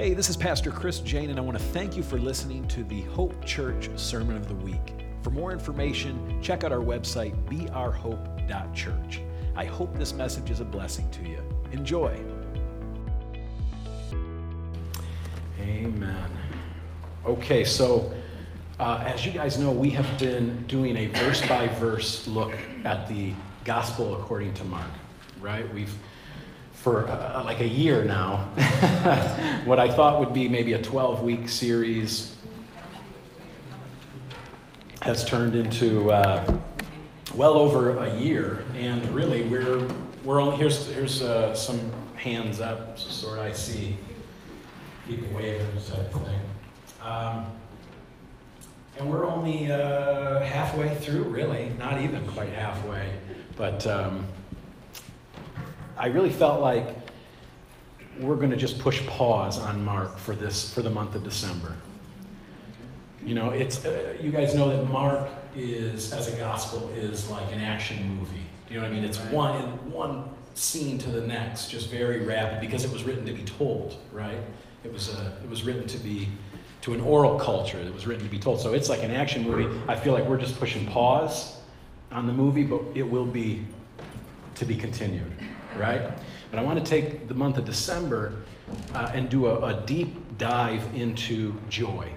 Hey, this is Pastor Chris Jane, and I want to thank you for listening to the Hope Church Sermon of the Week. For more information, check out our website, beourhope.church. I hope this message is a blessing to you. Enjoy. Amen. Okay, so uh, as you guys know, we have been doing a verse by verse look at the gospel according to Mark, right? We've for uh, like a year now what I thought would be maybe a 12 week series has turned into uh, well over a year. And really, we're, we're only, here's, here's uh, some hands up, sort of I see people waving type thing. Um, and we're only uh, halfway through, really, not even quite halfway. But um, I really felt like we're going to just push pause on Mark for this for the month of December. You know, it's uh, you guys know that Mark is as a gospel is like an action movie. You know what I mean? It's one in one scene to the next, just very rapid because it was written to be told, right? It was a, it was written to be to an oral culture. It was written to be told. So it's like an action movie. I feel like we're just pushing pause on the movie, but it will be to be continued right? But I want to take the month of December uh, and do a, a, deep dive into joy.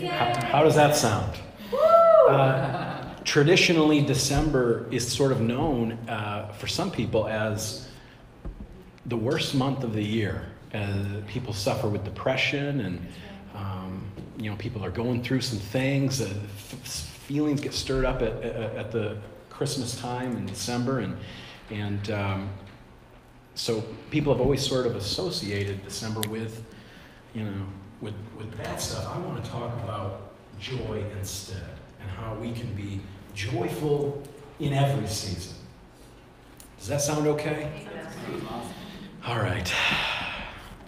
How, how, does that sound? Uh, traditionally, December is sort of known uh, for some people as the worst month of the year. people suffer with depression and um, you know people are going through some things. Uh, feelings get stirred up at, at, at the Christmas time in December and and um, so people have always sort of associated December with, you know, with, with bad stuff. I want to talk about joy instead and how we can be joyful in every season. Does that sound okay? All right.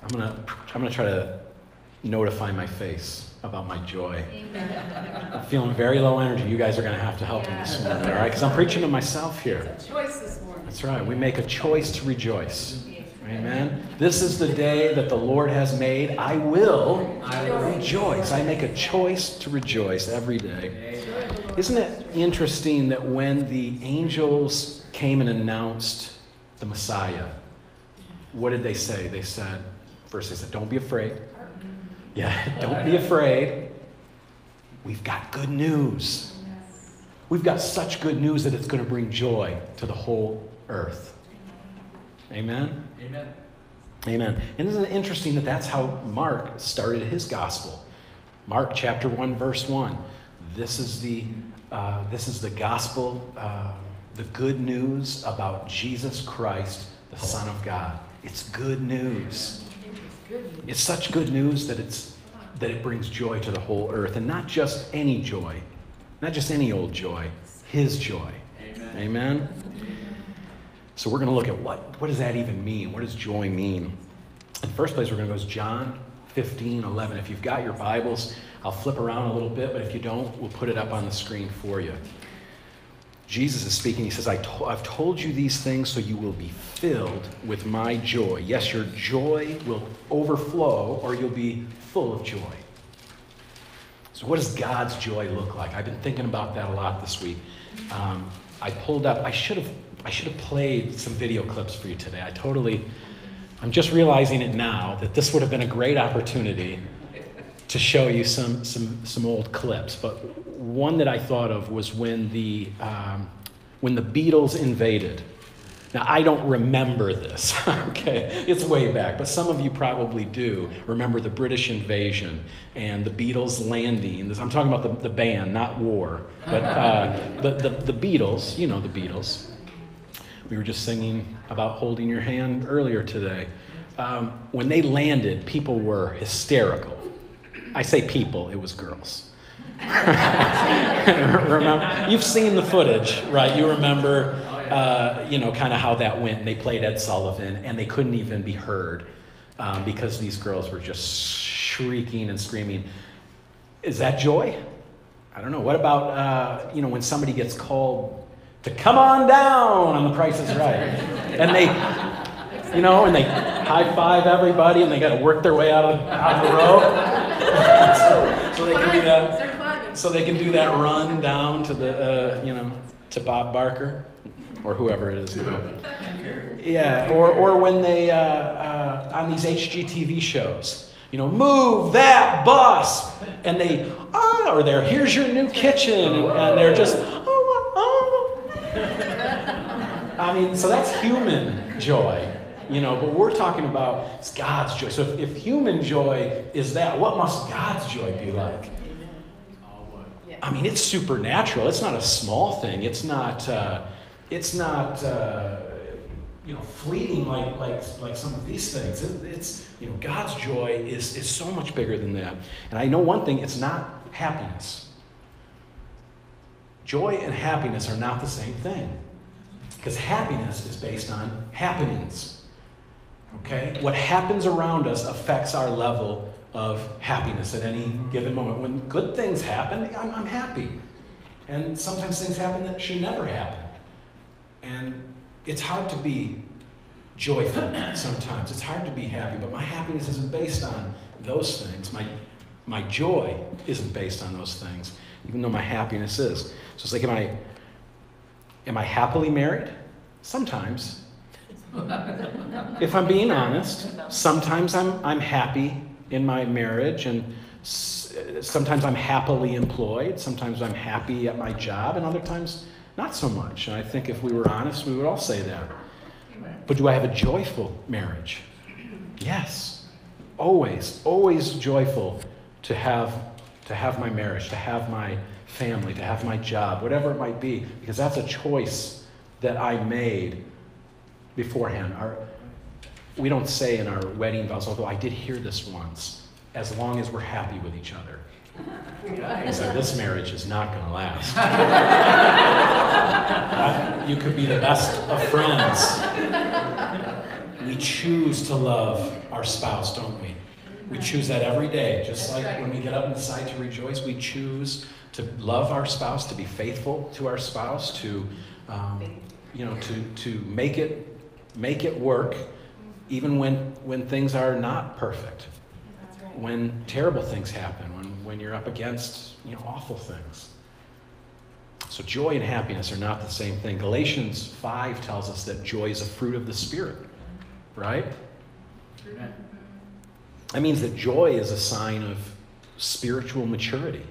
I'm going to I'm going to try to notify my face about my joy. I'm feeling very low energy. You guys are going to have to help me this morning, all right? Because I'm preaching to myself here. choice this morning. That's right. We make a choice to rejoice. Amen. This is the day that the Lord has made. I will, rejoice. I make a choice to rejoice every day. Isn't it interesting that when the angels came and announced the Messiah, what did they say? They said, first they said, Don't be afraid. Yeah, don't be afraid. We've got good news. We've got such good news that it's going to bring joy to the whole earth. Amen? Amen. Amen. And isn't it interesting that that's how Mark started his gospel? Mark chapter 1, verse 1. This is the, uh, this is the gospel, uh, the good news about Jesus Christ, the Son of God. It's good news. It's such good news that, it's, that it brings joy to the whole earth. And not just any joy, not just any old joy, his joy. Amen. Amen? So we're going to look at what, what does that even mean? What does joy mean? In the first place, we're going to go to John 15, 11. If you've got your Bibles, I'll flip around a little bit, but if you don't, we'll put it up on the screen for you. Jesus is speaking. He says, I to- I've told you these things so you will be filled with my joy. Yes, your joy will overflow, or you'll be full of joy. So, what does God's joy look like? I've been thinking about that a lot this week. Um, I pulled up, I should have I should have played some video clips for you today. I totally, I'm just realizing it now that this would have been a great opportunity to show you some, some, some old clips. But one that I thought of was when the, um, when the Beatles invaded. Now, I don't remember this, okay? It's way back, but some of you probably do remember the British invasion and the Beatles landing. I'm talking about the, the band, not war, but uh, the, the, the Beatles, you know the Beatles. We were just singing about holding your hand earlier today. Um, when they landed, people were hysterical. I say people, it was girls. remember, you've seen the footage, right? You remember, uh, you know, kind of how that went. They played Ed Sullivan, and they couldn't even be heard um, because these girls were just shrieking and screaming. Is that joy? I don't know. What about, uh, you know, when somebody gets called to come on down on the price is right. And they you know, and they high five everybody, and they got to work their way out of, out of the rope. so, they can do that. So they can do that run down to the, uh, you know, to Bob Barker, or whoever it is. Yeah, or or when they uh, uh, on these HGTV shows, you know, move that bus, and they ah, or they're here's your new kitchen, and, and they're just. I mean, so that's human joy, you know, but we're talking about God's joy. So if, if human joy is that, what must God's joy be like? I mean, it's supernatural. It's not a small thing. It's not. Uh, it's not. Uh, you know, fleeting like like like some of these things. It, it's you know, God's joy is is so much bigger than that. And I know one thing: it's not happiness. Joy and happiness are not the same thing, because happiness is based on happenings. Okay, what happens around us affects our level of happiness at any given moment. When good things happen, I'm, I'm happy. And sometimes things happen that should never happen. And it's hard to be joyful sometimes. It's hard to be happy, but my happiness isn't based on those things. My, my joy isn't based on those things, even though my happiness is. So it's like, am I, am I happily married? Sometimes. if I'm being honest, sometimes I'm, I'm happy in my marriage, and sometimes I'm happily employed, sometimes I'm happy at my job, and other times not so much. And I think if we were honest, we would all say that. But do I have a joyful marriage? Yes. Always, always joyful to have to have my marriage, to have my family, to have my job, whatever it might be, because that's a choice that I made beforehand. Our, we don't say in our wedding vows, although I did hear this once, as long as we're happy with each other. So this marriage is not going to last. you could be the best of friends. We choose to love our spouse, don't we? We choose that every day. Just like when we get up and decide to rejoice, we choose to love our spouse, to be faithful to our spouse, to um, you know, to to make it make it work even when, when things are not perfect, when terrible things happen, when, when you're up against you know, awful things. So, joy and happiness are not the same thing. Galatians 5 tells us that joy is a fruit of the Spirit, right? That means that joy is a sign of spiritual maturity,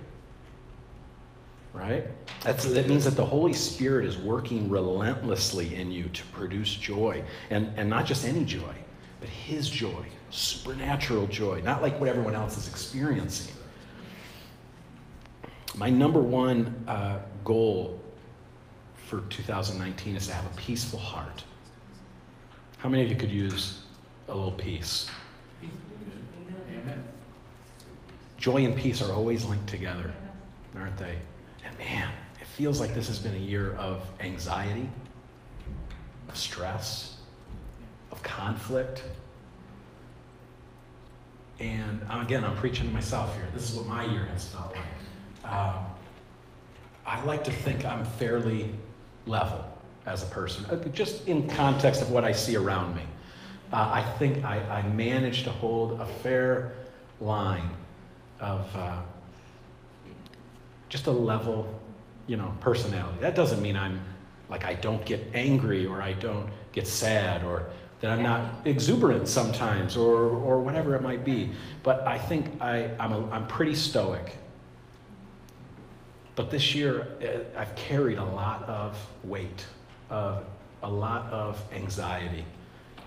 right? That's, that means that the Holy Spirit is working relentlessly in you to produce joy, and, and not just any joy, but His joy, supernatural joy, not like what everyone else is experiencing. My number one uh, goal for 2019 is to have a peaceful heart. How many of you could use a little peace? Amen. Joy and peace are always linked together, aren't they? And man, it feels like this has been a year of anxiety, of stress, of conflict. And again, I'm preaching to myself here. This is what my year has felt like. Um, I like to think I'm fairly level as a person, uh, just in context of what I see around me. Uh, I think I, I managed to hold a fair line of uh, just a level, you know, personality. That doesn't mean I'm like I don't get angry or I don't get sad or that I'm not exuberant sometimes or, or whatever it might be. But I think I, I'm, a, I'm pretty stoic. But this year, eh, I've carried a lot of weight, uh, a lot of anxiety.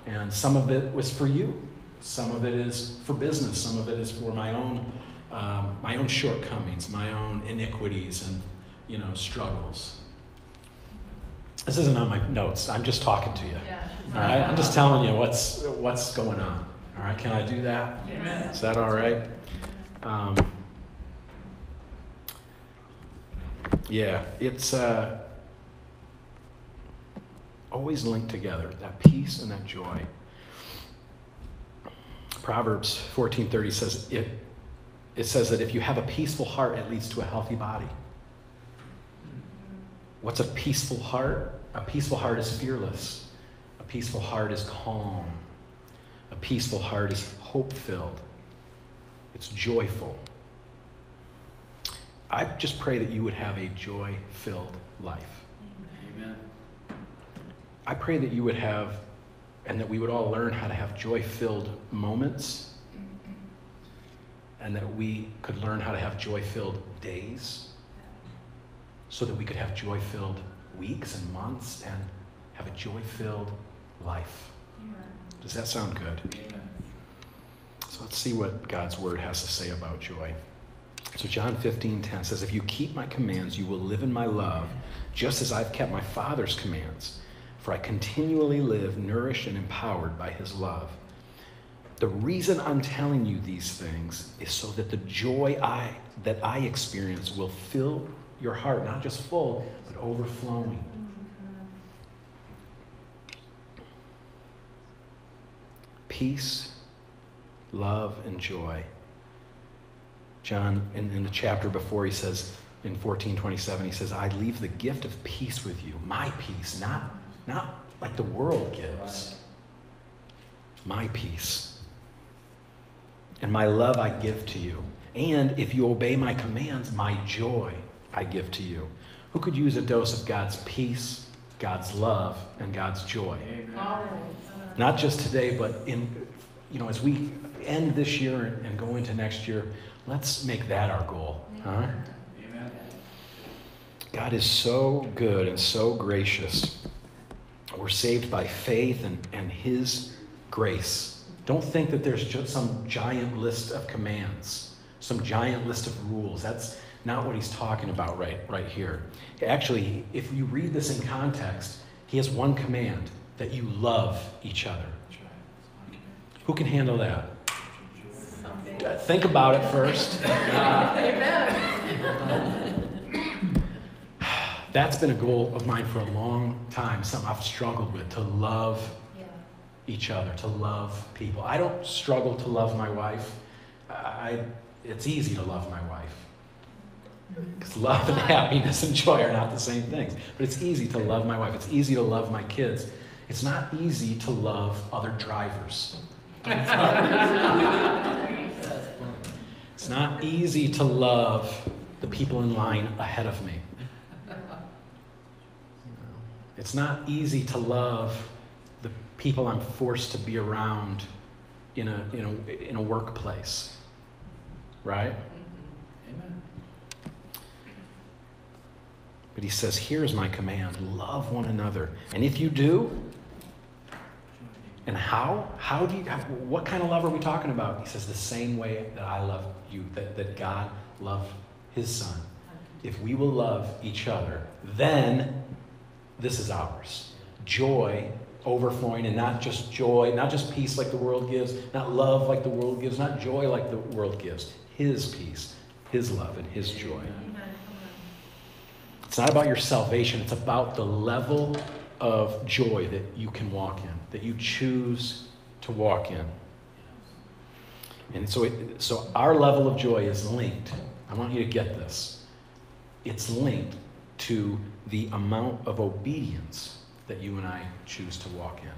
And some of it was for you. Some of it is for business. Some of it is for my own, um, my own shortcomings, my own iniquities and, you know, struggles. This isn't on my notes. I'm just talking to you. Yeah. All right. I'm just telling you what's what's going on. All right. Can I do that? Amen. Is that all right? Um, yeah. It's uh, always linked together. That peace and that joy. Proverbs 14:30 says it. It says that if you have a peaceful heart, it leads to a healthy body. What's a peaceful heart? A peaceful heart is fearless. A peaceful heart is calm. A peaceful heart is hope filled. It's joyful. I just pray that you would have a joy filled life. Amen. I pray that you would have, and that we would all learn how to have joy filled moments, and that we could learn how to have joy filled days, so that we could have joy filled weeks and months and have a joy filled life. Does that sound good? Amen. So let's see what God's word has to say about joy. So John 15, 10 says, If you keep my commands, you will live in my love, just as I've kept my Father's commands. For I continually live, nourished and empowered by his love. The reason I'm telling you these things is so that the joy I that I experience will fill your heart, not just full, but overflowing. Peace, love, and joy. John, in, in the chapter before, he says, in 1427, he says, I leave the gift of peace with you, my peace, not, not like the world gives. My peace. And my love I give to you. And if you obey my commands, my joy I give to you. Who could use a dose of God's peace, God's love, and God's joy? Amen. Not just today, but in, you know, as we end this year and go into next year, let's make that our goal. Huh? Amen. God is so good and so gracious. We're saved by faith and, and His grace. Don't think that there's just some giant list of commands, some giant list of rules. That's not what He's talking about right, right here. Actually, if you read this in context, He has one command that you love each other. Who can handle that? Think about it first. That's been a goal of mine for a long time, something I've struggled with to love each other, to love people. I don't struggle to love my wife. I, it's easy to love my wife. Because love and happiness and joy are not the same things. But it's easy to love my wife. It's easy to love my kids. It's not easy to love other drivers. It's not easy to love the people in line ahead of me. It's not easy to love people I'm forced to be around in a, in a, in a workplace. Right? Amen. But he says, Here's my command love one another. And if you do, and how? How do you, how, what kind of love are we talking about? He says, The same way that I love you, that, that God loved his son. If we will love each other, then this is ours. Joy overflowing, and not just joy, not just peace like the world gives, not love like the world gives, not joy like the world gives. His peace, his love, and his joy. It's not about your salvation, it's about the level of joy that you can walk in, that you choose to walk in. And so, it, so our level of joy is linked. I want you to get this. It's linked to the amount of obedience that you and I choose to walk in.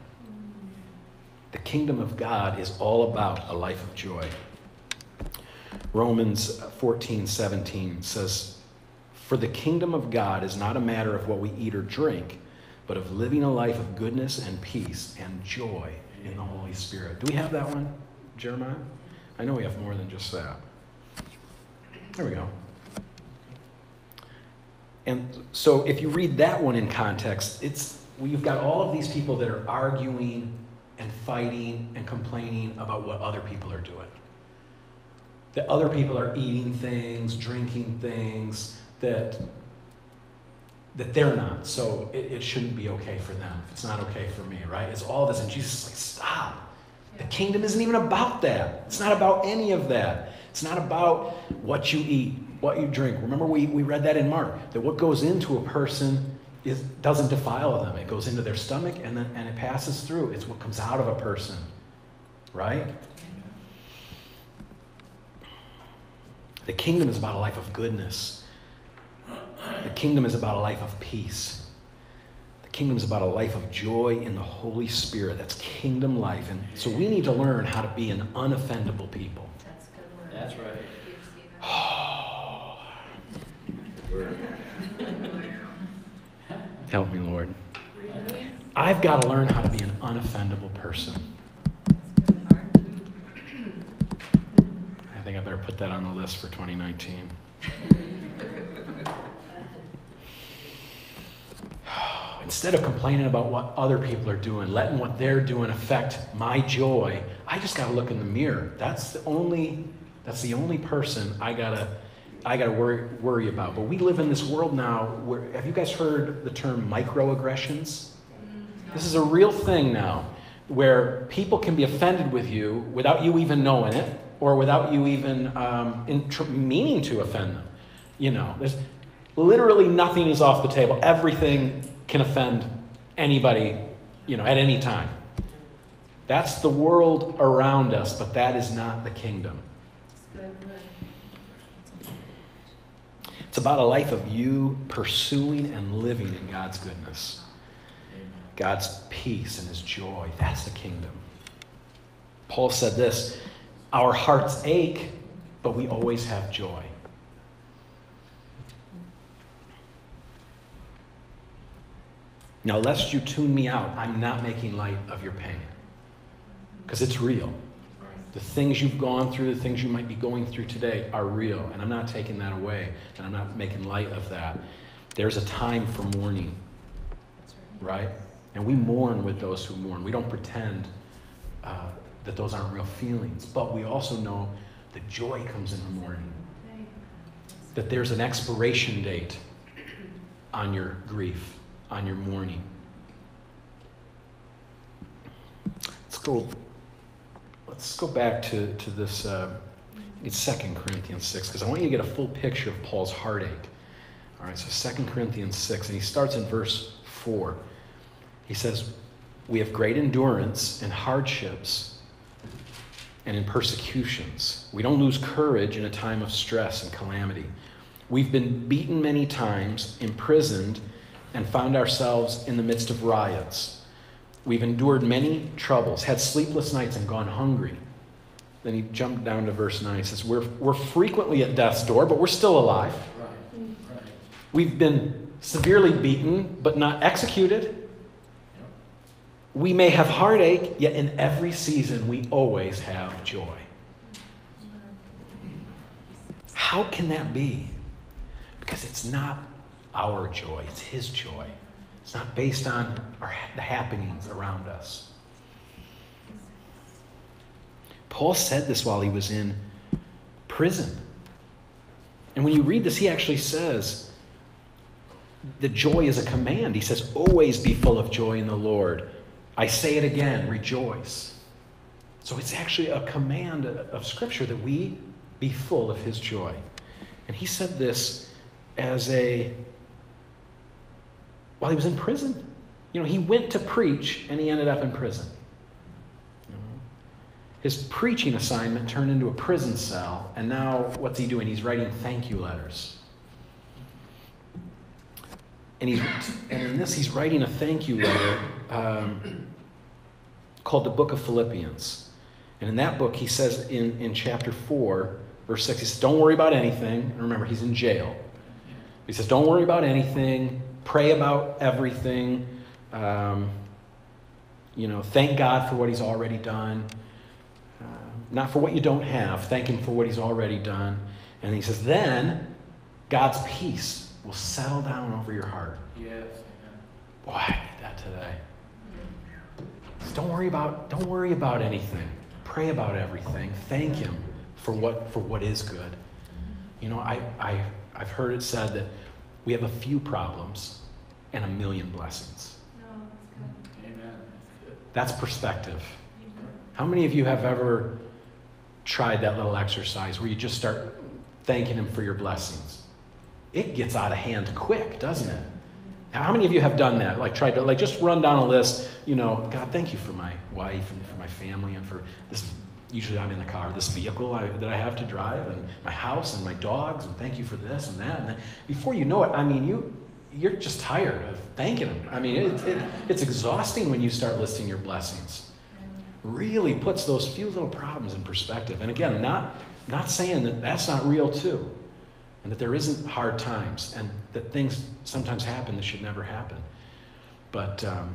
The kingdom of God is all about a life of joy. Romans 14, 17 says, For the kingdom of God is not a matter of what we eat or drink, but of living a life of goodness and peace and joy in the Holy Spirit. Do we have that one, Jeremiah? I know we have more than just that. There we go. And so if you read that one in context, it's you've got all of these people that are arguing and fighting and complaining about what other people are doing. That other people are eating things, drinking things that that they're not. So it, it shouldn't be okay for them. It's not okay for me, right? It's all this. And Jesus is like, stop. The kingdom isn't even about that. It's not about any of that. It's not about what you eat, what you drink. Remember, we, we read that in Mark, that what goes into a person is, doesn't defile them. It goes into their stomach and, then, and it passes through. It's what comes out of a person, right? The kingdom is about a life of goodness. The kingdom is about a life of peace. The Kingdom is about a life of joy in the Holy Spirit. That's kingdom life. And so we need to learn how to be an unoffendable people. That's a good word. That's right. Help me, Lord. I've got to learn how to be an unoffendable person. I think I better put that on the list for 2019. Instead of complaining about what other people are doing, letting what they're doing affect my joy, I just got to look in the mirror. That's the only that's the only person I got to I got to worry, worry about. But we live in this world now where have you guys heard the term microaggressions? This is a real thing now where people can be offended with you without you even knowing it or without you even um, in tr- meaning to offend them. You know, there's literally nothing is off the table. Everything can offend anybody, you know, at any time. That's the world around us, but that is not the kingdom. It's about a life of you pursuing and living in God's goodness. God's peace and his joy. That's the kingdom. Paul said this Our hearts ache, but we always have joy. Now, lest you tune me out, I'm not making light of your pain because it's real. The things you've gone through, the things you might be going through today are real, and I'm not taking that away, and I'm not making light of that. There's a time for mourning, right? And we mourn with those who mourn. We don't pretend uh, that those aren't real feelings, but we also know that joy comes in the morning, that there's an expiration date on your grief, on your mourning. Let's go. Let's go back to, to this. Uh, it's Second Corinthians 6, because I want you to get a full picture of Paul's heartache. All right, so Second Corinthians 6, and he starts in verse 4. He says, We have great endurance in hardships and in persecutions. We don't lose courage in a time of stress and calamity. We've been beaten many times, imprisoned, and found ourselves in the midst of riots. We've endured many troubles, had sleepless nights, and gone hungry. Then he jumped down to verse 9. He says, We're, we're frequently at death's door, but we're still alive. Right. Right. We've been severely beaten, but not executed. We may have heartache, yet in every season we always have joy. How can that be? Because it's not our joy, it's His joy. It's not based on our, the happenings around us. Paul said this while he was in prison. And when you read this, he actually says, the joy is a command. He says, always be full of joy in the Lord. I say it again, rejoice. So it's actually a command of Scripture that we be full of His joy. And he said this as a, while he was in prison. You know, he went to preach and he ended up in prison. His preaching assignment turned into a prison cell, and now what's he doing? He's writing thank you letters. And, he's, and in this, he's writing a thank you letter um, called the Book of Philippians. And in that book, he says in, in chapter 4, verse 6, he says, Don't worry about anything. And remember, he's in jail. He says, Don't worry about anything. Pray about everything. Um, you know, thank God for what he's already done. Uh, not for what you don't have. Thank him for what he's already done. And he says, Then God's peace will settle down over your heart. Yes. Boy, I need that today. Just don't worry about don't worry about anything. Pray about everything. Thank him for what for what is good. You know, I, I I've heard it said that we have a few problems and a million blessings. Amen. That's perspective. How many of you have ever tried that little exercise where you just start thanking him for your blessings? It gets out of hand quick, doesn't it? How many of you have done that? Like tried to like just run down a list, you know, God, thank you for my wife and for my family and for this usually I'm in the car, this vehicle I, that I have to drive and my house and my dogs and thank you for this and that and. Before you know it, I mean you you're just tired of thanking them. I mean, it, it, it's exhausting when you start listing your blessings. Really puts those few little problems in perspective. And again, not, not saying that that's not real too, and that there isn't hard times, and that things sometimes happen that should never happen. But um,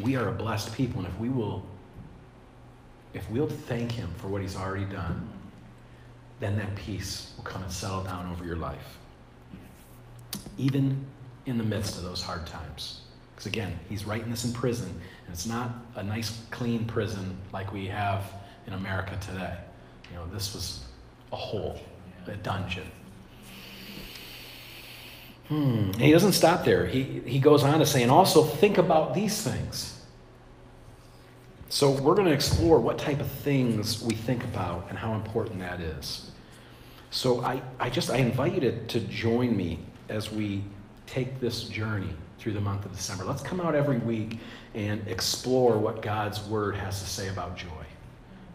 we are a blessed people, and if we will, if we'll thank Him for what He's already done, then that peace will come and settle down over your life even in the midst of those hard times. Because again, he's writing this in prison, and it's not a nice, clean prison like we have in America today. You know, this was a hole, a dungeon. Hmm. He doesn't stop there. He, he goes on to say, and also think about these things. So we're going to explore what type of things we think about and how important that is. So I, I just I invite you to, to join me as we take this journey through the month of December. Let's come out every week and explore what God's Word has to say about joy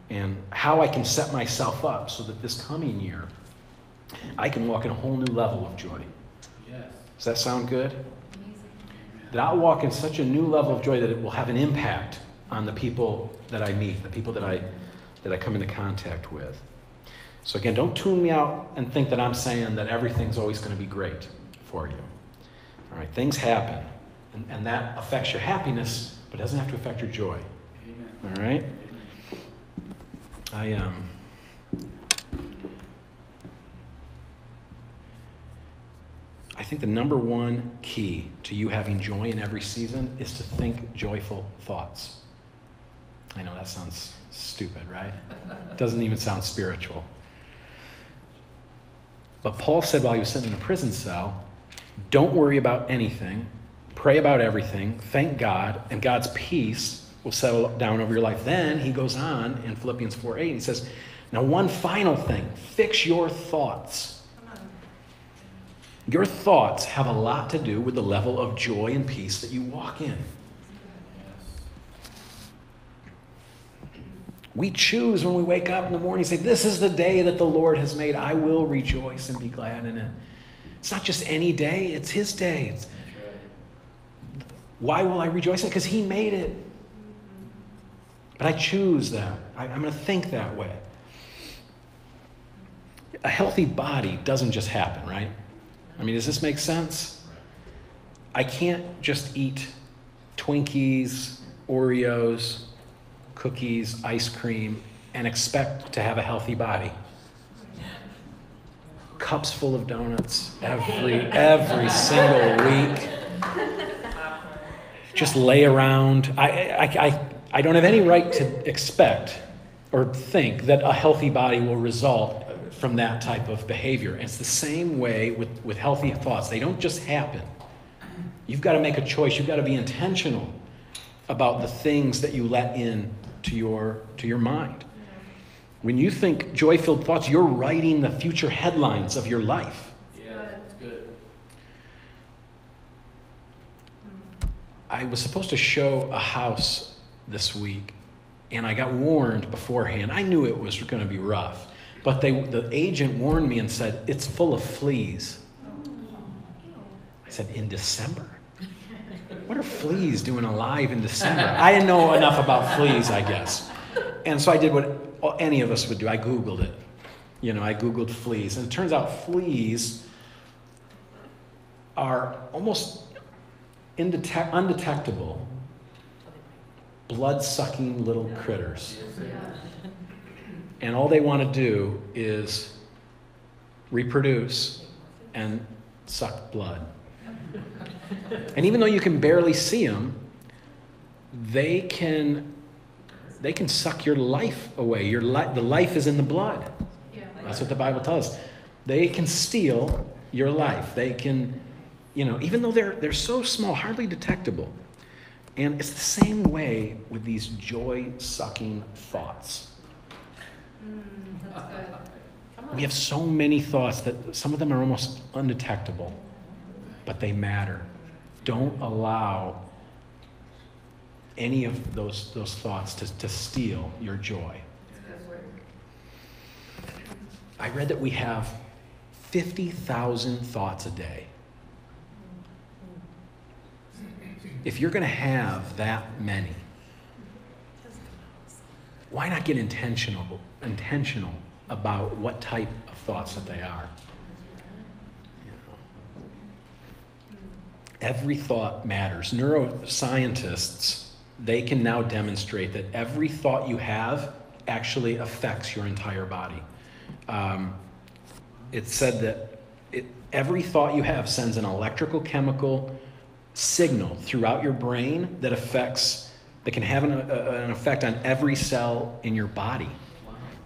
and how I can set myself up so that this coming year I can walk in a whole new level of joy. Yes. Does that sound good? Amazing. That I'll walk in such a new level of joy that it will have an impact on the people that I meet, the people that I, that I come into contact with. So, again, don't tune me out and think that I'm saying that everything's always going to be great for you. All right, things happen, and, and that affects your happiness, but doesn't have to affect your joy. Amen. All right? I um I think the number one key to you having joy in every season is to think joyful thoughts. I know that sounds stupid, right? Doesn't even sound spiritual. But Paul said while he was sitting in a prison cell, don't worry about anything, pray about everything, thank God, and God's peace will settle down over your life. Then he goes on in Philippians 4 8, he says, Now, one final thing fix your thoughts. Your thoughts have a lot to do with the level of joy and peace that you walk in. We choose when we wake up in the morning, say, This is the day that the Lord has made. I will rejoice and be glad in it. It's not just any day, it's His day. It's, why will I rejoice in it? Because He made it. But I choose that. I, I'm going to think that way. A healthy body doesn't just happen, right? I mean, does this make sense? I can't just eat Twinkies, Oreos, cookies, ice cream, and expect to have a healthy body. Cups full of donuts every every single week. Just lay around. I, I, I, I don't have any right to expect or think that a healthy body will result from that type of behavior. And it's the same way with, with healthy thoughts. They don't just happen. You've got to make a choice. You've got to be intentional about the things that you let in to your, to your mind. When you think joy filled thoughts, you're writing the future headlines of your life. Yeah, that's good. I was supposed to show a house this week, and I got warned beforehand. I knew it was going to be rough, but they, the agent warned me and said, It's full of fleas. I said, In December? What are fleas doing alive in December? I didn't know enough about fleas, I guess. And so I did what any of us would do I Googled it. You know, I Googled fleas. And it turns out fleas are almost undetectable, blood sucking little critters. And all they want to do is reproduce and suck blood. And even though you can barely see them, they can, they can suck your life away. Your li- the life is in the blood. Yeah. That's what the Bible tells us. They can steal your life. They can, you know, even though they're, they're so small, hardly detectable. And it's the same way with these joy sucking thoughts. Mm, that's good. Come on. We have so many thoughts that some of them are almost undetectable, but they matter. Don't allow any of those, those thoughts to, to steal your joy. I read that we have 50,000 thoughts a day. if you're going to have that many, why not get intentional intentional about what type of thoughts that they are? You know. Every thought matters. Neuroscientists, they can now demonstrate that every thought you have actually affects your entire body. Um, it's said that it, every thought you have sends an electrical chemical signal throughout your brain that affects that can have an, a, an effect on every cell in your body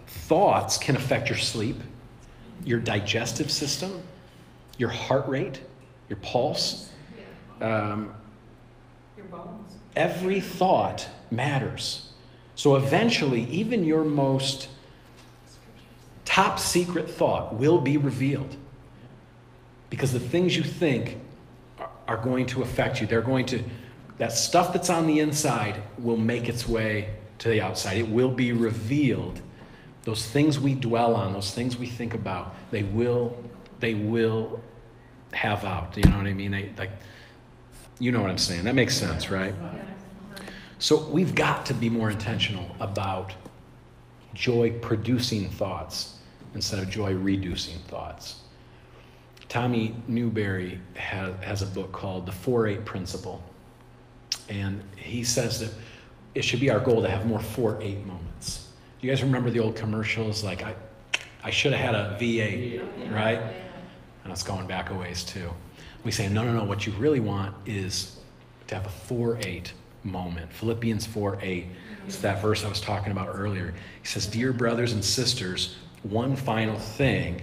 thoughts can affect your sleep your digestive system your heart rate your pulse um, Your bones. every thought matters. So eventually even your most top secret thought will be revealed because the things you think are- are going to affect you. They're going to that stuff that's on the inside will make its way to the outside. It will be revealed. Those things we dwell on those things we think about they will they will have out. You know what i mean? They like you know what i'm saying that makes sense right so we've got to be more intentional about joy producing thoughts instead of joy reducing thoughts. Tommy Newberry has, has a book called The 4 8 Principle. And he says that it should be our goal to have more 4 8 moments. Do you guys remember the old commercials? Like, I, I should have had a V8, right? And it's going back a ways too. We say, no, no, no, what you really want is to have a 4 8 moment. Philippians 4 8. It's that verse I was talking about earlier. He says, Dear brothers and sisters, one final thing.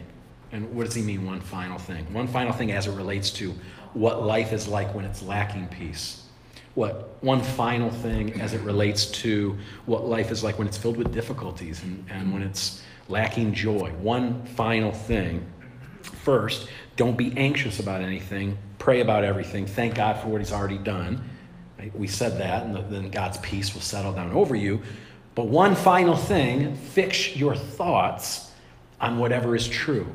And what does he mean, one final thing? One final thing as it relates to what life is like when it's lacking peace. What one final thing as it relates to what life is like when it's filled with difficulties and, and when it's lacking joy. One final thing. First, don't be anxious about anything. Pray about everything. Thank God for what He's already done. We said that, and then God's peace will settle down over you. But one final thing fix your thoughts on whatever is true,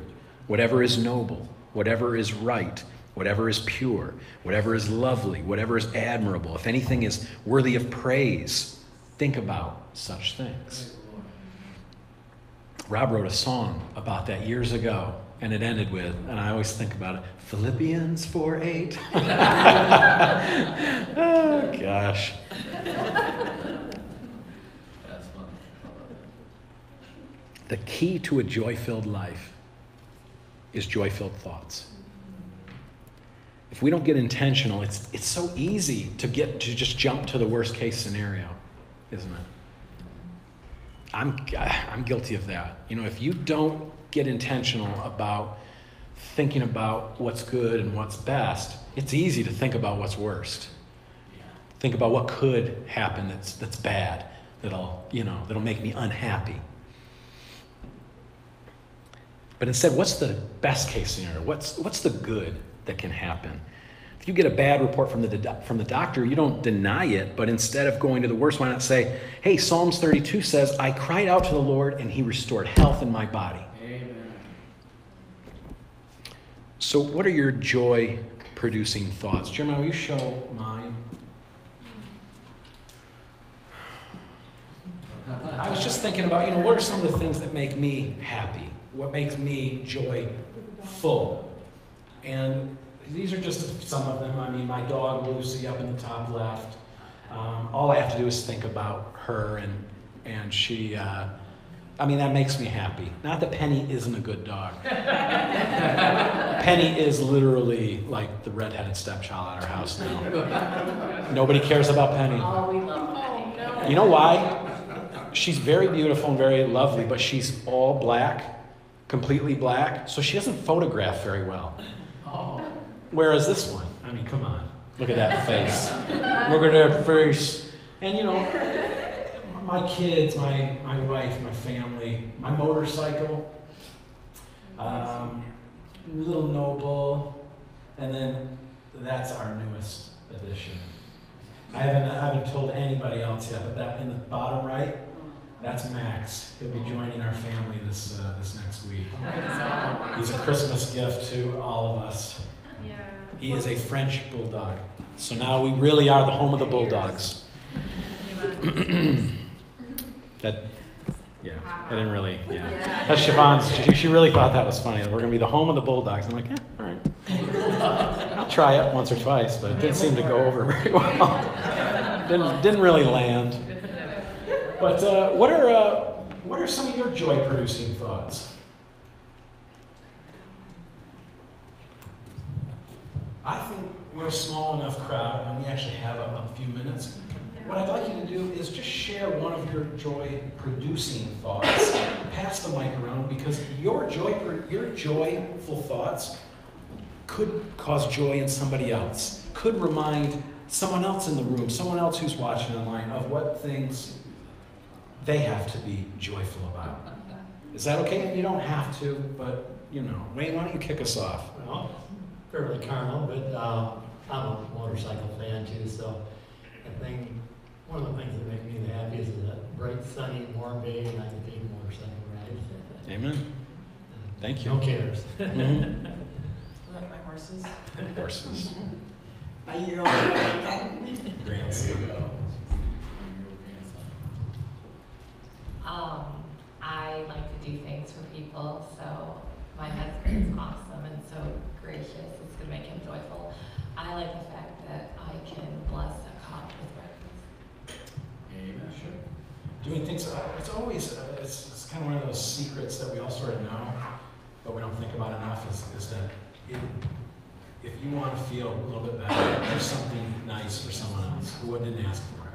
whatever is noble, whatever is right, whatever is pure, whatever is lovely, whatever is admirable. If anything is worthy of praise, think about such things. Rob wrote a song about that years ago, and it ended with, and I always think about it, Philippians 4 8. oh, gosh. The key to a joy filled life is joy filled thoughts. If we don't get intentional, it's, it's so easy to get to just jump to the worst case scenario, isn't it? I'm, I'm guilty of that. You know, if you don't get intentional about thinking about what's good and what's best, it's easy to think about what's worst. Think about what could happen that's, that's bad, that'll, you know, that'll make me unhappy. But instead, what's the best case scenario? What's, what's the good that can happen? If you get a bad report from the, from the doctor, you don't deny it, but instead of going to the worst, why not say, hey, Psalms 32 says, I cried out to the Lord and he restored health in my body. Amen. So, what are your joy producing thoughts? Jeremiah, will you show mine? I was just thinking about, you know, what are some of the things that make me happy? What makes me joyful? And these are just some of them. I mean, my dog Lucy up in the top left. Um, all I have to do is think about her, and and she. Uh, I mean, that makes me happy. Not that Penny isn't a good dog. Penny is literally like the redheaded stepchild at our house now. Nobody cares about Penny. Oh, we love Penny. Oh, You know why? She's very beautiful and very lovely, but she's all black, completely black, so she doesn't photograph very well. Oh. Whereas this one, I mean, come on, look at that face. Look at that face. And you know, my kids, my, my wife, my family, my motorcycle, um, Little Noble, and then that's our newest addition. I haven't, I haven't told anybody else yet, but that in the bottom right, that's Max. He'll be joining our family this, uh, this next week. He's a Christmas gift to all of us. He is a French bulldog. So now we really are the home of the bulldogs. That, yeah, I didn't really, yeah. That's Siobhan's, she, she really thought that was funny. that We're gonna be the home of the bulldogs. I'm like, yeah, all right. I'll try it once or twice, but it didn't seem to go over very well. Didn't, didn't really land. But uh, what are uh, what are some of your joy-producing thoughts? I think we're a small enough crowd, and we actually have a, a few minutes. What I'd like you to do is just share one of your joy-producing thoughts. Pass the mic around because your joy, your joyful thoughts could cause joy in somebody else. Could remind someone else in the room, someone else who's watching online, of what things they have to be joyful about. Is that okay? You don't have to, but you know. Wayne, why don't you kick us off? Well, fairly carnal, but uh, I'm a motorcycle fan too, so I think one of the things that make me the happiest is a bright, sunny, warm day and I can take a motorcycle ride. Amen. Thank you. No cares. Mhm. Like my horses. Horses. Are you on? Grants. Um, I like to do things for people, so my husband's awesome and so gracious. It's gonna make him joyful. I like the fact that I can bless a cop with breakfast. Amen. Doing things, uh, it's always, uh, it's, it's kind of one of those secrets that we all sort of know, but we don't think about enough is, is that if, if you want to feel a little bit better, do something nice for someone else who didn't ask for it.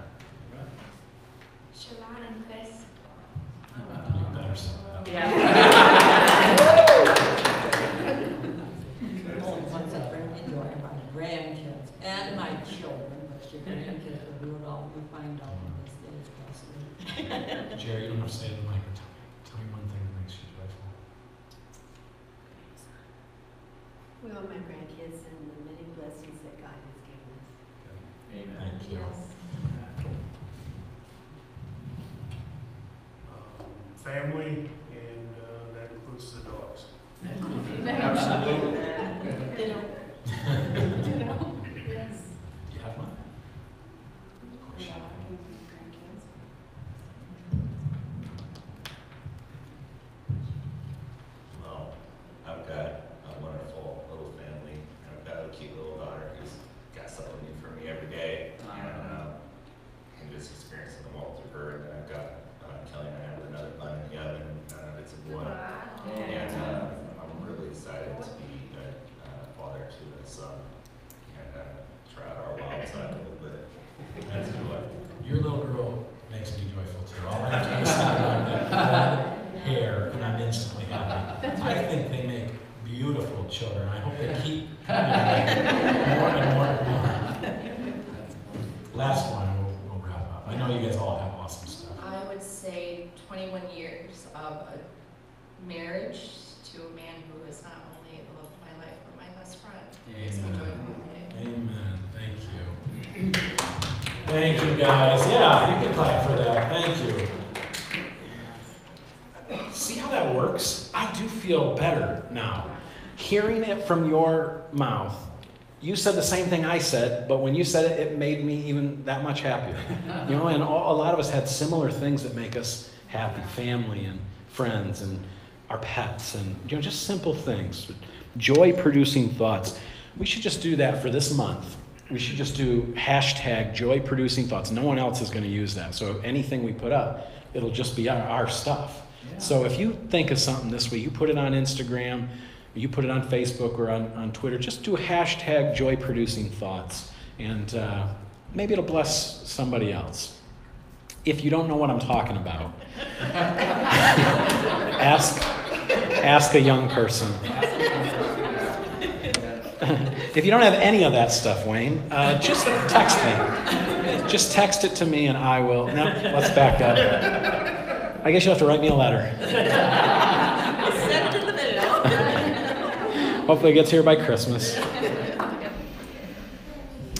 Siobhan and Chris. You better say that. Yeah. Once I enjoy my grandkids and my children, but your grandkids will do it all, we find out on this day possibly. Jerry, you don't have to say it in the mic. Tell me, tell me one thing that makes you joyful. We want my grandkids and the many blessings that God has given us. Amen. Thank you. um, family, and uh, that includes the dogs. Absolutely. Yes. Do you have one? Well, I've got a wonderful little family. I've got a cute little daughter who's got something new for me every day. And, uh, and just experiencing the world through her. And then I've got uh, Kelly and I have another bun in the oven. Uh, it's a boy. And uh, I'm really excited to be a uh, father to a son and uh, try out our wild side a little bit. That's joy. Your little girl makes me joyful too. All I have to do is think about that red hair, and I'm instantly happy. I think they make beautiful children. I hope they keep coming more and more and more. Last one, and we'll, we'll wrap up. I know you guys all have awesome stuff. I would say twenty-one years of a marriage to a man who is not only the love of my life, but my best friend. Makes me Amen. joyful. Amen. Thank you. Thank you, guys. Yeah, you can clap for that. Thank you. See how that works? I do feel better now. Hearing it from your mouth, you said the same thing I said, but when you said it, it made me even that much happier. You know, and all, a lot of us had similar things that make us happy family and friends and our pets and, you know, just simple things. Joy producing thoughts. We should just do that for this month. We should just do hashtag joy producing thoughts. No one else is going to use that. So anything we put up, it'll just be our, our stuff. So if you think of something this week, you put it on Instagram, you put it on Facebook or on, on Twitter, just do hashtag joy producing thoughts. And uh, maybe it'll bless somebody else. If you don't know what I'm talking about, ask, ask a young person. if you don't have any of that stuff, Wayne, uh, just text me. Just text it to me and I will. No, let's back up. I guess you'll have to write me a letter. Send it to the video. Hopefully it gets here by Christmas.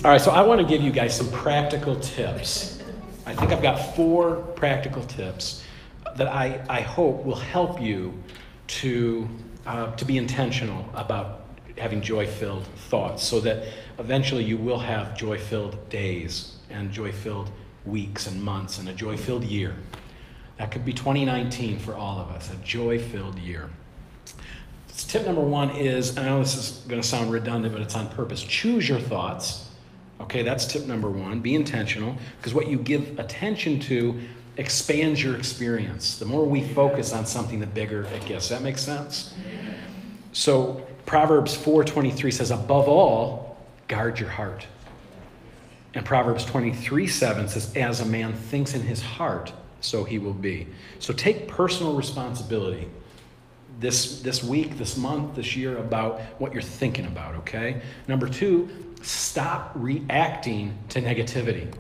All right, so I want to give you guys some practical tips. I think I've got four practical tips that I, I hope will help you to, uh, to be intentional about having joy filled thoughts so that eventually you will have joy filled days and joy filled weeks and months and a joy filled year. That could be 2019 for all of us, a joy filled year. Tip number one is I know this is going to sound redundant, but it's on purpose. Choose your thoughts. Okay, that's tip number one. Be intentional because what you give attention to expands your experience. The more we focus on something, the bigger it gets. That makes sense? So Proverbs 4:23 says, above all, guard your heart. And Proverbs 23 7 says, As a man thinks in his heart, so he will be. So take personal responsibility this, this week, this month, this year about what you're thinking about, okay? Number two, stop reacting to negativity.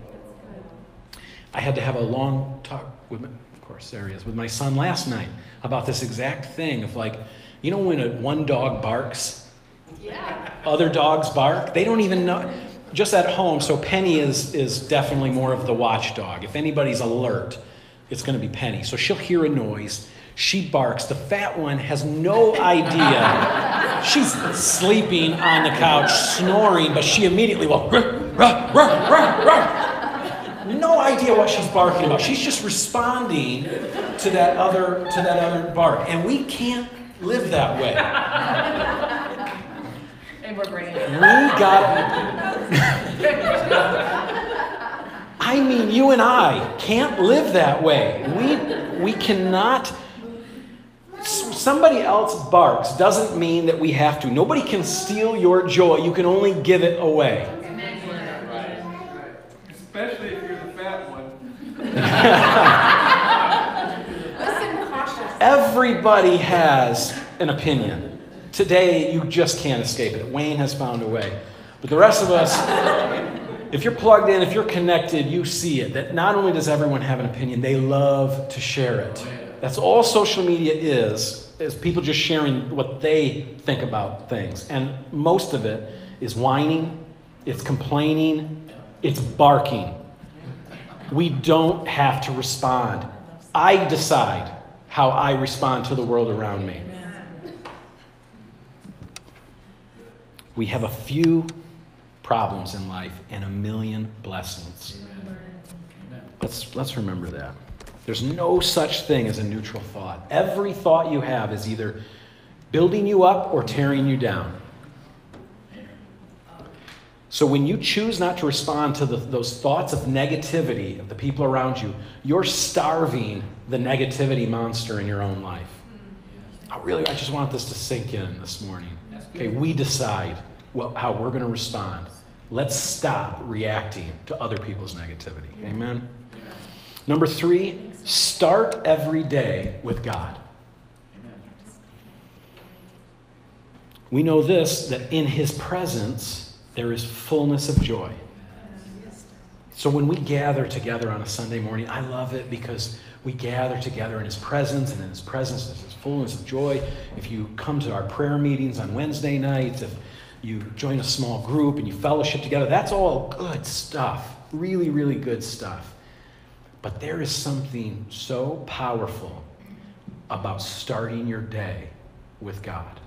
I had to have a long talk with, my, of course, there he is, with my son last night about this exact thing of like, you know, when a, one dog barks, Yeah. other dogs bark. They don't even know. Just at home, so Penny is, is definitely more of the watchdog. If anybody's alert, it's going to be Penny. So she'll hear a noise. She barks. The fat one has no idea. She's sleeping on the couch, snoring, but she immediately will. "Ruh, ruh, ruh, ruh, ruh." No idea what she's barking about. She's just responding to that other to that other bark, and we can't live that way. And we're bringing We got. I mean, you and I can't live that way. We, we cannot. Somebody else barks doesn't mean that we have to. Nobody can steal your joy. You can only give it away. Especially if you're the fat one. Everybody has an opinion. Today, you just can't escape it. Wayne has found a way. But the rest of us, if you're plugged in, if you're connected, you see it. That not only does everyone have an opinion, they love to share it. That's all social media is, is people just sharing what they think about things. And most of it is whining, it's complaining, it's barking. We don't have to respond. I decide how I respond to the world around me. We have a few problems in life and a million blessings. Let's, let's remember that. There's no such thing as a neutral thought. Every thought you have is either building you up or tearing you down. So when you choose not to respond to the, those thoughts of negativity of the people around you, you're starving the negativity monster in your own life. I really, I just want this to sink in this morning. Okay, we decide what, how we're going to respond. Let's stop reacting to other people's negativity. Amen. Number three, start every day with God. We know this that in His presence there is fullness of joy. So when we gather together on a Sunday morning, I love it because we gather together in His presence, and in His presence there's this fullness of joy. If you come to our prayer meetings on Wednesday nights, if you join a small group and you fellowship together, that's all good stuff. Really, really good stuff. But there is something so powerful about starting your day with God.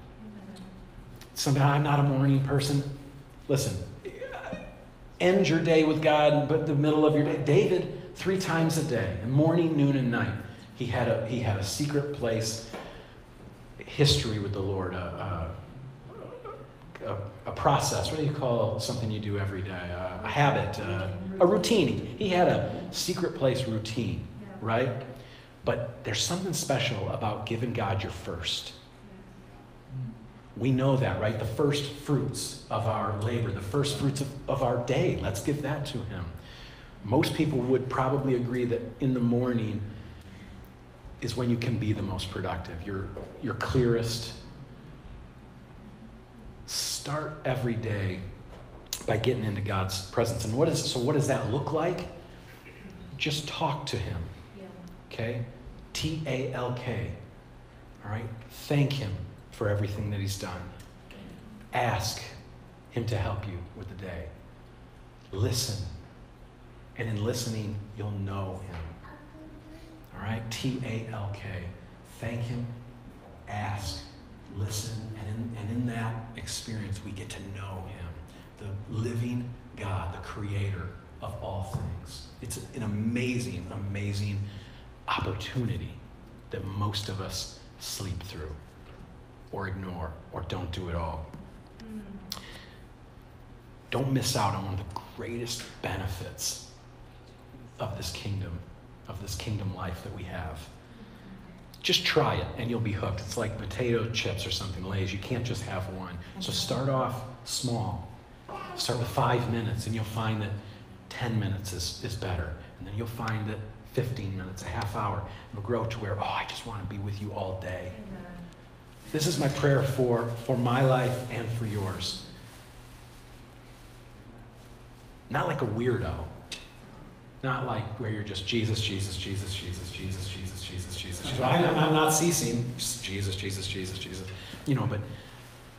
Somebody, I'm not a morning person. Listen, end your day with God, but the middle of your day. David, three times a day, morning, noon, and night, he had a he had a secret place, history with the Lord, a, a, a, a process. What do you call something you do every day? A, a habit, a, a routine. He had a secret place routine, right? But there's something special about giving God your first. We know that, right? The first fruits of our labor, the first fruits of, of our day. Let's give that to Him. Most people would probably agree that in the morning is when you can be the most productive, you're, you're clearest. Start every day by getting into God's presence. And what is so what does that look like? Just talk to him. Okay? T A L K. All right? Thank him for everything that he's done. Ask him to help you with the day. Listen. And in listening, you'll know him. All right? T A L K. Thank him. Ask. listen, and in, and in that experience, we get to know Him, the living God, the creator of all things. It's an amazing, amazing opportunity that most of us sleep through or ignore or don't do at all. Don't miss out on one of the greatest benefits of this kingdom, of this kingdom life that we have. Just try it and you'll be hooked. It's like potato chips or something, Lays. You can't just have one. So start off small. Start with five minutes and you'll find that 10 minutes is, is better. And then you'll find that 15 minutes, a half hour, will grow to where, oh, I just want to be with you all day. This is my prayer for, for my life and for yours. Not like a weirdo. Not like where you're just Jesus, Jesus, Jesus, Jesus, Jesus, Jesus, Jesus, Jesus. Jesus. I, I'm not ceasing. Jesus, Jesus, Jesus, Jesus. You know, but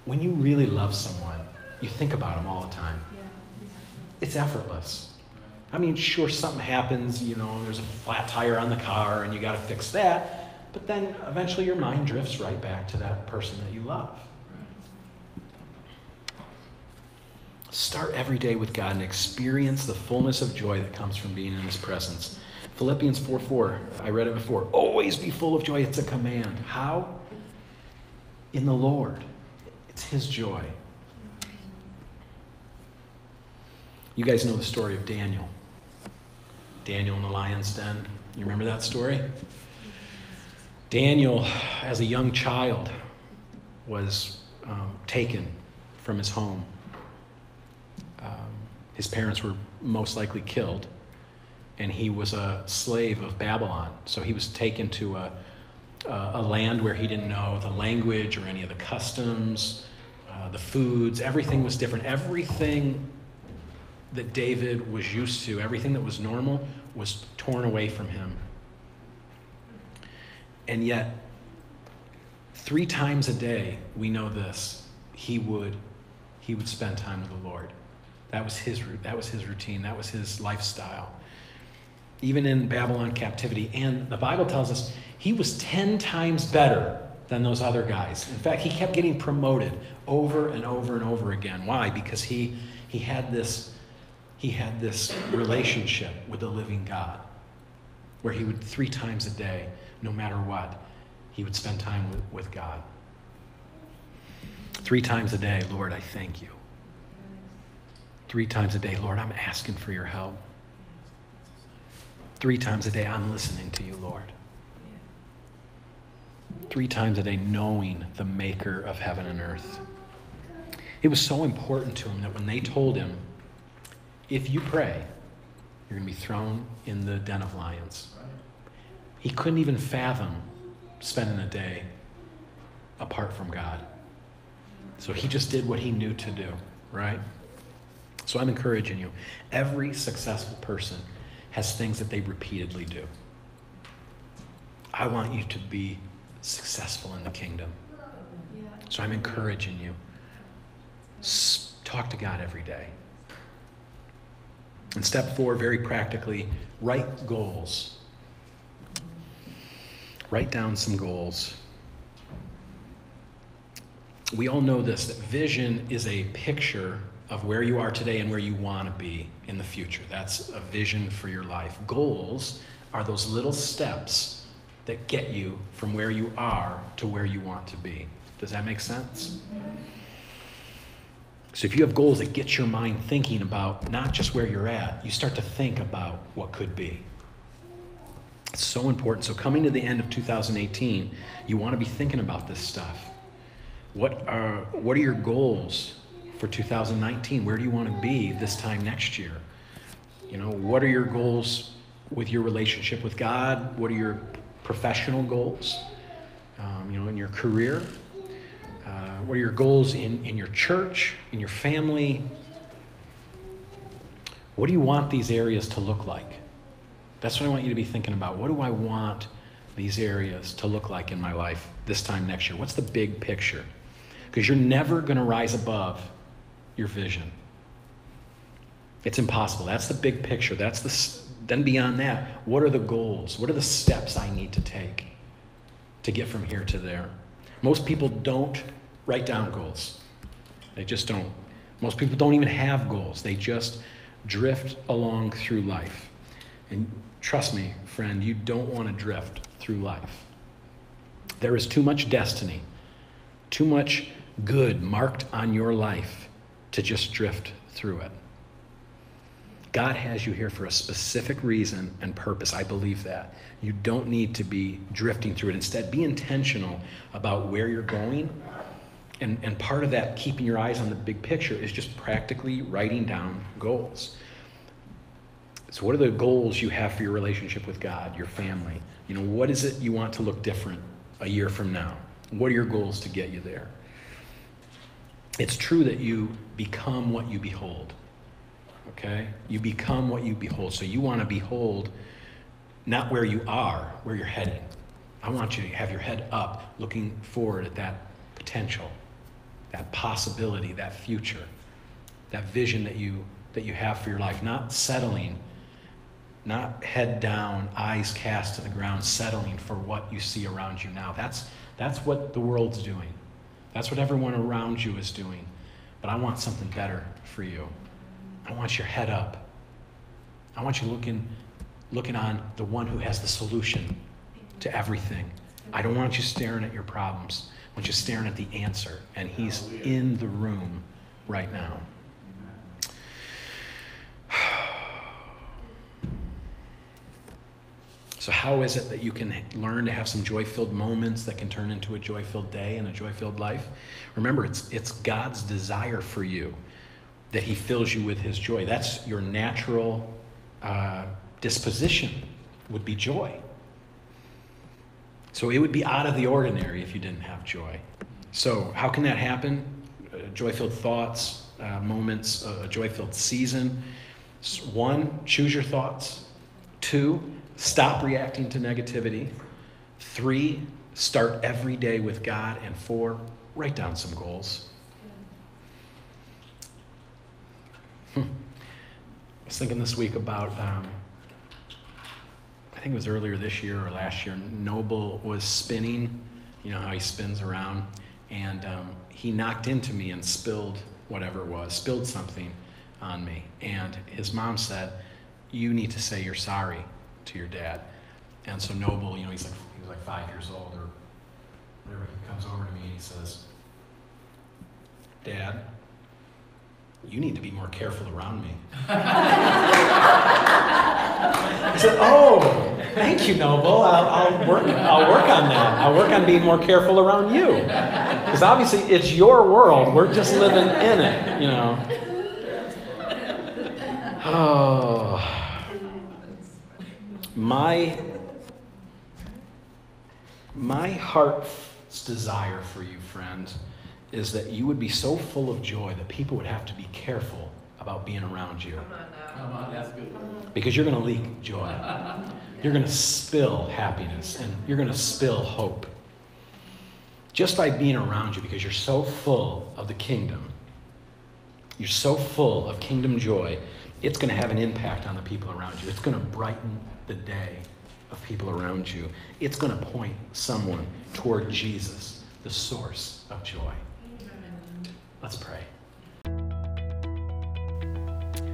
when you really love someone, you think about them all the time. It's effortless. I mean, sure, something happens, you know, there's a flat tire on the car and you got to fix that, but then eventually your mind drifts right back to that person that you love. Start every day with God and experience the fullness of joy that comes from being in His presence. Philippians 4 4, I read it before. Always be full of joy. It's a command. How? In the Lord. It's His joy. You guys know the story of Daniel. Daniel in the lion's den. You remember that story? Daniel, as a young child, was um, taken from his home. Um, his parents were most likely killed, and he was a slave of Babylon. So he was taken to a, a, a land where he didn't know the language or any of the customs, uh, the foods. Everything was different. Everything that David was used to, everything that was normal, was torn away from him. And yet, three times a day, we know this, he would, he would spend time with the Lord. That was his that was his routine. That was his lifestyle. Even in Babylon captivity, and the Bible tells us he was ten times better than those other guys. In fact, he kept getting promoted over and over and over again. Why? Because he he had this he had this relationship with the living God where he would three times a day, no matter what, he would spend time with, with God. Three times a day, Lord, I thank you. Three times a day, Lord, I'm asking for your help. Three times a day, I'm listening to you, Lord. Three times a day, knowing the maker of heaven and earth. It was so important to him that when they told him, if you pray, you're going to be thrown in the den of lions. He couldn't even fathom spending a day apart from God. So he just did what he knew to do, right? So I'm encouraging you. Every successful person has things that they repeatedly do. I want you to be successful in the kingdom. So I'm encouraging you. Talk to God every day. And step four, very practically, write goals. Write down some goals. We all know this that vision is a picture of where you are today and where you want to be in the future. That's a vision for your life. Goals are those little steps that get you from where you are to where you want to be. Does that make sense? So if you have goals that get your mind thinking about not just where you're at, you start to think about what could be. It's so important. So coming to the end of 2018, you want to be thinking about this stuff. What are what are your goals for 2019? Where do you want to be this time next year? You know, what are your goals with your relationship with God? What are your professional goals? Um, you know, in your career. Uh, what are your goals in, in your church, in your family? What do you want these areas to look like? That's what I want you to be thinking about. What do I want these areas to look like in my life this time next year? What's the big picture? Because you're never going to rise above your vision. It's impossible. That's the big picture. That's the then beyond that, what are the goals? What are the steps I need to take to get from here to there? Most people don't write down goals. They just don't. Most people don't even have goals. They just drift along through life. And trust me, friend, you don't want to drift through life. There is too much destiny, too much good marked on your life to just drift through it. God has you here for a specific reason and purpose. I believe that. You don't need to be drifting through it. Instead, be intentional about where you're going. And, and part of that, keeping your eyes on the big picture, is just practically writing down goals. So, what are the goals you have for your relationship with God, your family? You know, what is it you want to look different a year from now? What are your goals to get you there? It's true that you become what you behold. Okay? You become what you behold. So you want to behold not where you are, where you're heading. I want you to have your head up, looking forward at that potential, that possibility, that future, that vision that you that you have for your life, not settling, not head down, eyes cast to the ground, settling for what you see around you now. That's that's what the world's doing. That's what everyone around you is doing. But I want something better for you. I want your head up. I want you looking, looking on the one who has the solution to everything. I don't want you staring at your problems. I want you staring at the answer. And he's in the room right now. So, how is it that you can learn to have some joy filled moments that can turn into a joy filled day and a joy filled life? Remember, it's, it's God's desire for you that He fills you with His joy. That's your natural uh, disposition, would be joy. So, it would be out of the ordinary if you didn't have joy. So, how can that happen? Uh, joy filled thoughts, uh, moments, a joy filled season. One, choose your thoughts. Two, Stop reacting to negativity. Three, start every day with God. And four, write down some goals. Hmm. I was thinking this week about, um, I think it was earlier this year or last year, Noble was spinning. You know how he spins around? And um, he knocked into me and spilled whatever it was, spilled something on me. And his mom said, You need to say you're sorry to your dad. And so Noble, you know, he's like he was like five years old or whatever. He comes over to me and he says, "Dad, you need to be more careful around me." I said, "Oh, thank you, Noble. I'll, I'll work. I'll work on that. I'll work on being more careful around you, because obviously it's your world. We're just living in it, you know." Oh my my heart's desire for you friend is that you would be so full of joy that people would have to be careful about being around you. Come on, that's good. because you're going to leak joy. You're going to spill happiness and you're going to spill hope. Just by being around you because you're so full of the kingdom you're so full of kingdom joy it's going to have an impact on the people around you. It's going to brighten the day of people around you. It's going to point someone toward Jesus, the source of joy. Let's pray.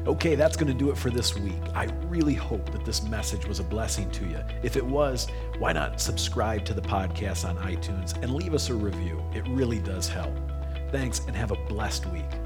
Okay, that's going to do it for this week. I really hope that this message was a blessing to you. If it was, why not subscribe to the podcast on iTunes and leave us a review? It really does help. Thanks and have a blessed week.